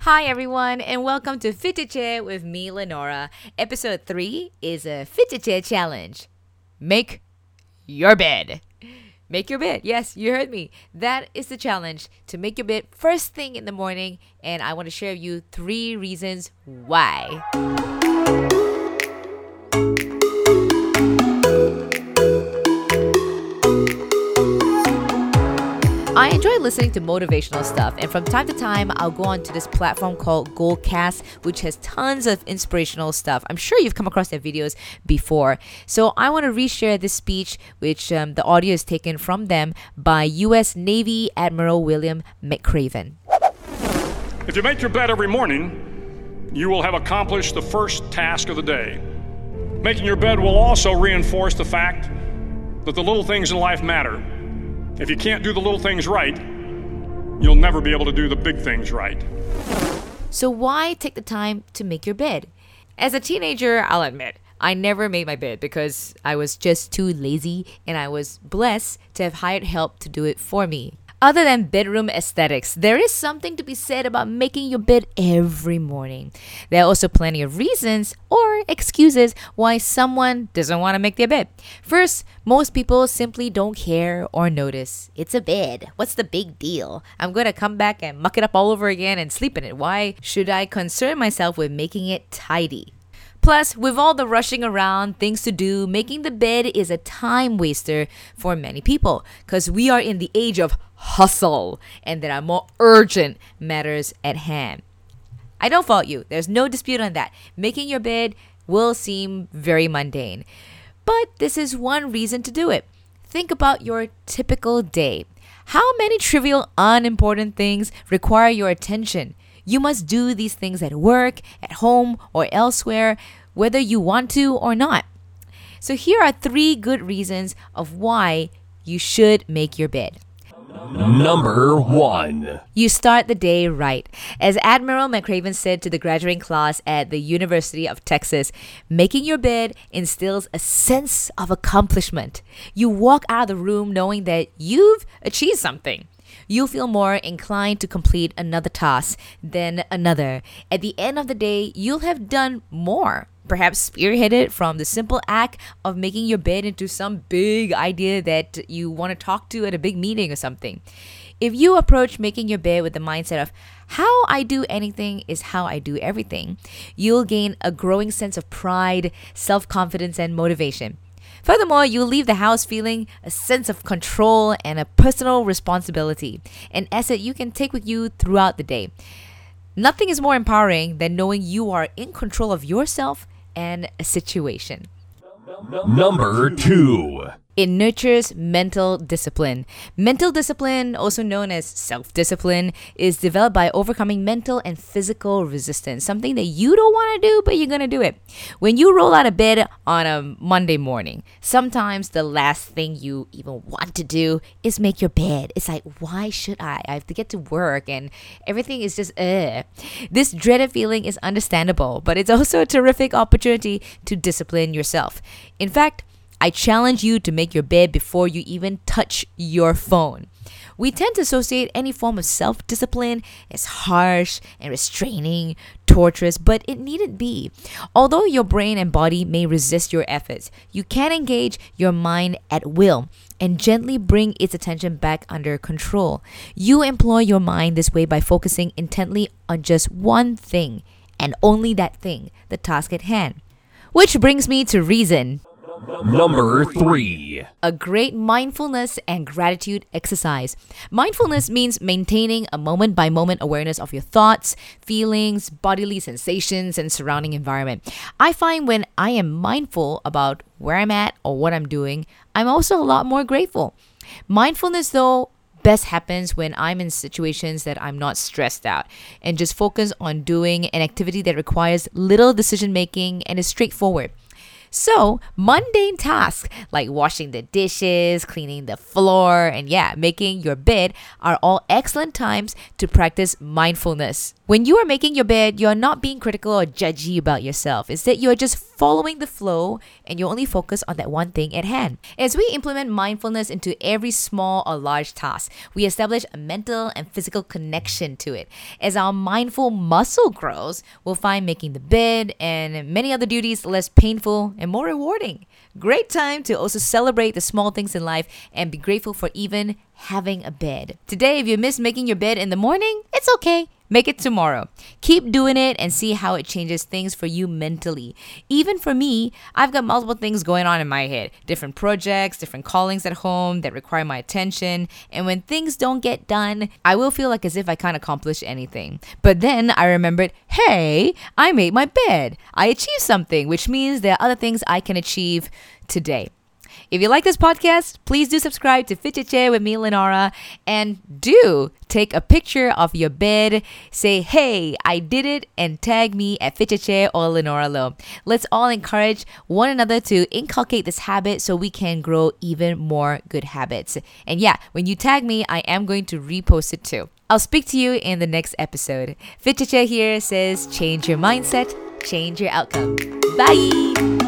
Hi, everyone, and welcome to Fit to Chair with me, Lenora. Episode 3 is a Fit to Chair challenge. Make your bed. Make your bed. Yes, you heard me. That is the challenge to make your bed first thing in the morning, and I want to share with you three reasons why. I enjoy listening to motivational stuff, and from time to time, I'll go on to this platform called Goalcast, which has tons of inspirational stuff. I'm sure you've come across their videos before. So I want to reshare this speech, which um, the audio is taken from them by U.S. Navy Admiral William McRaven. If you make your bed every morning, you will have accomplished the first task of the day. Making your bed will also reinforce the fact that the little things in life matter if you can't do the little things right, you'll never be able to do the big things right. So, why take the time to make your bed? As a teenager, I'll admit, I never made my bed because I was just too lazy and I was blessed to have hired help to do it for me. Other than bedroom aesthetics, there is something to be said about making your bed every morning. There are also plenty of reasons or excuses why someone doesn't want to make their bed. First, most people simply don't care or notice. It's a bed. What's the big deal? I'm going to come back and muck it up all over again and sleep in it. Why should I concern myself with making it tidy? Plus, with all the rushing around, things to do, making the bed is a time waster for many people because we are in the age of hustle and there are more urgent matters at hand. I don't fault you, there's no dispute on that. Making your bed will seem very mundane. But this is one reason to do it. Think about your typical day. How many trivial, unimportant things require your attention? You must do these things at work, at home, or elsewhere, whether you want to or not. So, here are three good reasons of why you should make your bed. Number one. You start the day right. As Admiral McRaven said to the graduating class at the University of Texas, making your bed instills a sense of accomplishment. You walk out of the room knowing that you've achieved something you'll feel more inclined to complete another task than another. At the end of the day, you'll have done more. Perhaps spearheaded from the simple act of making your bed into some big idea that you want to talk to at a big meeting or something. If you approach making your bed with the mindset of how I do anything is how I do everything, you'll gain a growing sense of pride, self confidence, and motivation. Furthermore, you'll leave the house feeling a sense of control and a personal responsibility, an asset you can take with you throughout the day. Nothing is more empowering than knowing you are in control of yourself and a situation. Number two. It nurtures mental discipline. Mental discipline, also known as self discipline, is developed by overcoming mental and physical resistance, something that you don't want to do, but you're going to do it. When you roll out of bed on a Monday morning, sometimes the last thing you even want to do is make your bed. It's like, why should I? I have to get to work and everything is just, uh. This dreaded feeling is understandable, but it's also a terrific opportunity to discipline yourself. In fact, I challenge you to make your bed before you even touch your phone. We tend to associate any form of self discipline as harsh and restraining, torturous, but it needn't be. Although your brain and body may resist your efforts, you can engage your mind at will and gently bring its attention back under control. You employ your mind this way by focusing intently on just one thing and only that thing, the task at hand. Which brings me to reason. Number three. A great mindfulness and gratitude exercise. Mindfulness means maintaining a moment by moment awareness of your thoughts, feelings, bodily sensations, and surrounding environment. I find when I am mindful about where I'm at or what I'm doing, I'm also a lot more grateful. Mindfulness, though, best happens when I'm in situations that I'm not stressed out and just focus on doing an activity that requires little decision making and is straightforward. So, mundane tasks like washing the dishes, cleaning the floor, and yeah, making your bed are all excellent times to practice mindfulness. When you are making your bed, you're not being critical or judgy about yourself. Instead, you're just following the flow and you only focus on that one thing at hand. As we implement mindfulness into every small or large task, we establish a mental and physical connection to it. As our mindful muscle grows, we'll find making the bed and many other duties less painful and more rewarding. Great time to also celebrate the small things in life and be grateful for even having a bed. Today, if you miss making your bed in the morning, it's okay. Make it tomorrow. Keep doing it and see how it changes things for you mentally. Even for me, I've got multiple things going on in my head different projects, different callings at home that require my attention. And when things don't get done, I will feel like as if I can't accomplish anything. But then I remembered hey, I made my bed. I achieved something, which means there are other things I can achieve today. If you like this podcast, please do subscribe to Fitcheche with me, Lenora, and do take a picture of your bed. Say, hey, I did it, and tag me at Fitcheche or Lenora Low. Let's all encourage one another to inculcate this habit so we can grow even more good habits. And yeah, when you tag me, I am going to repost it too. I'll speak to you in the next episode. Fitcheche here says, change your mindset, change your outcome. Bye!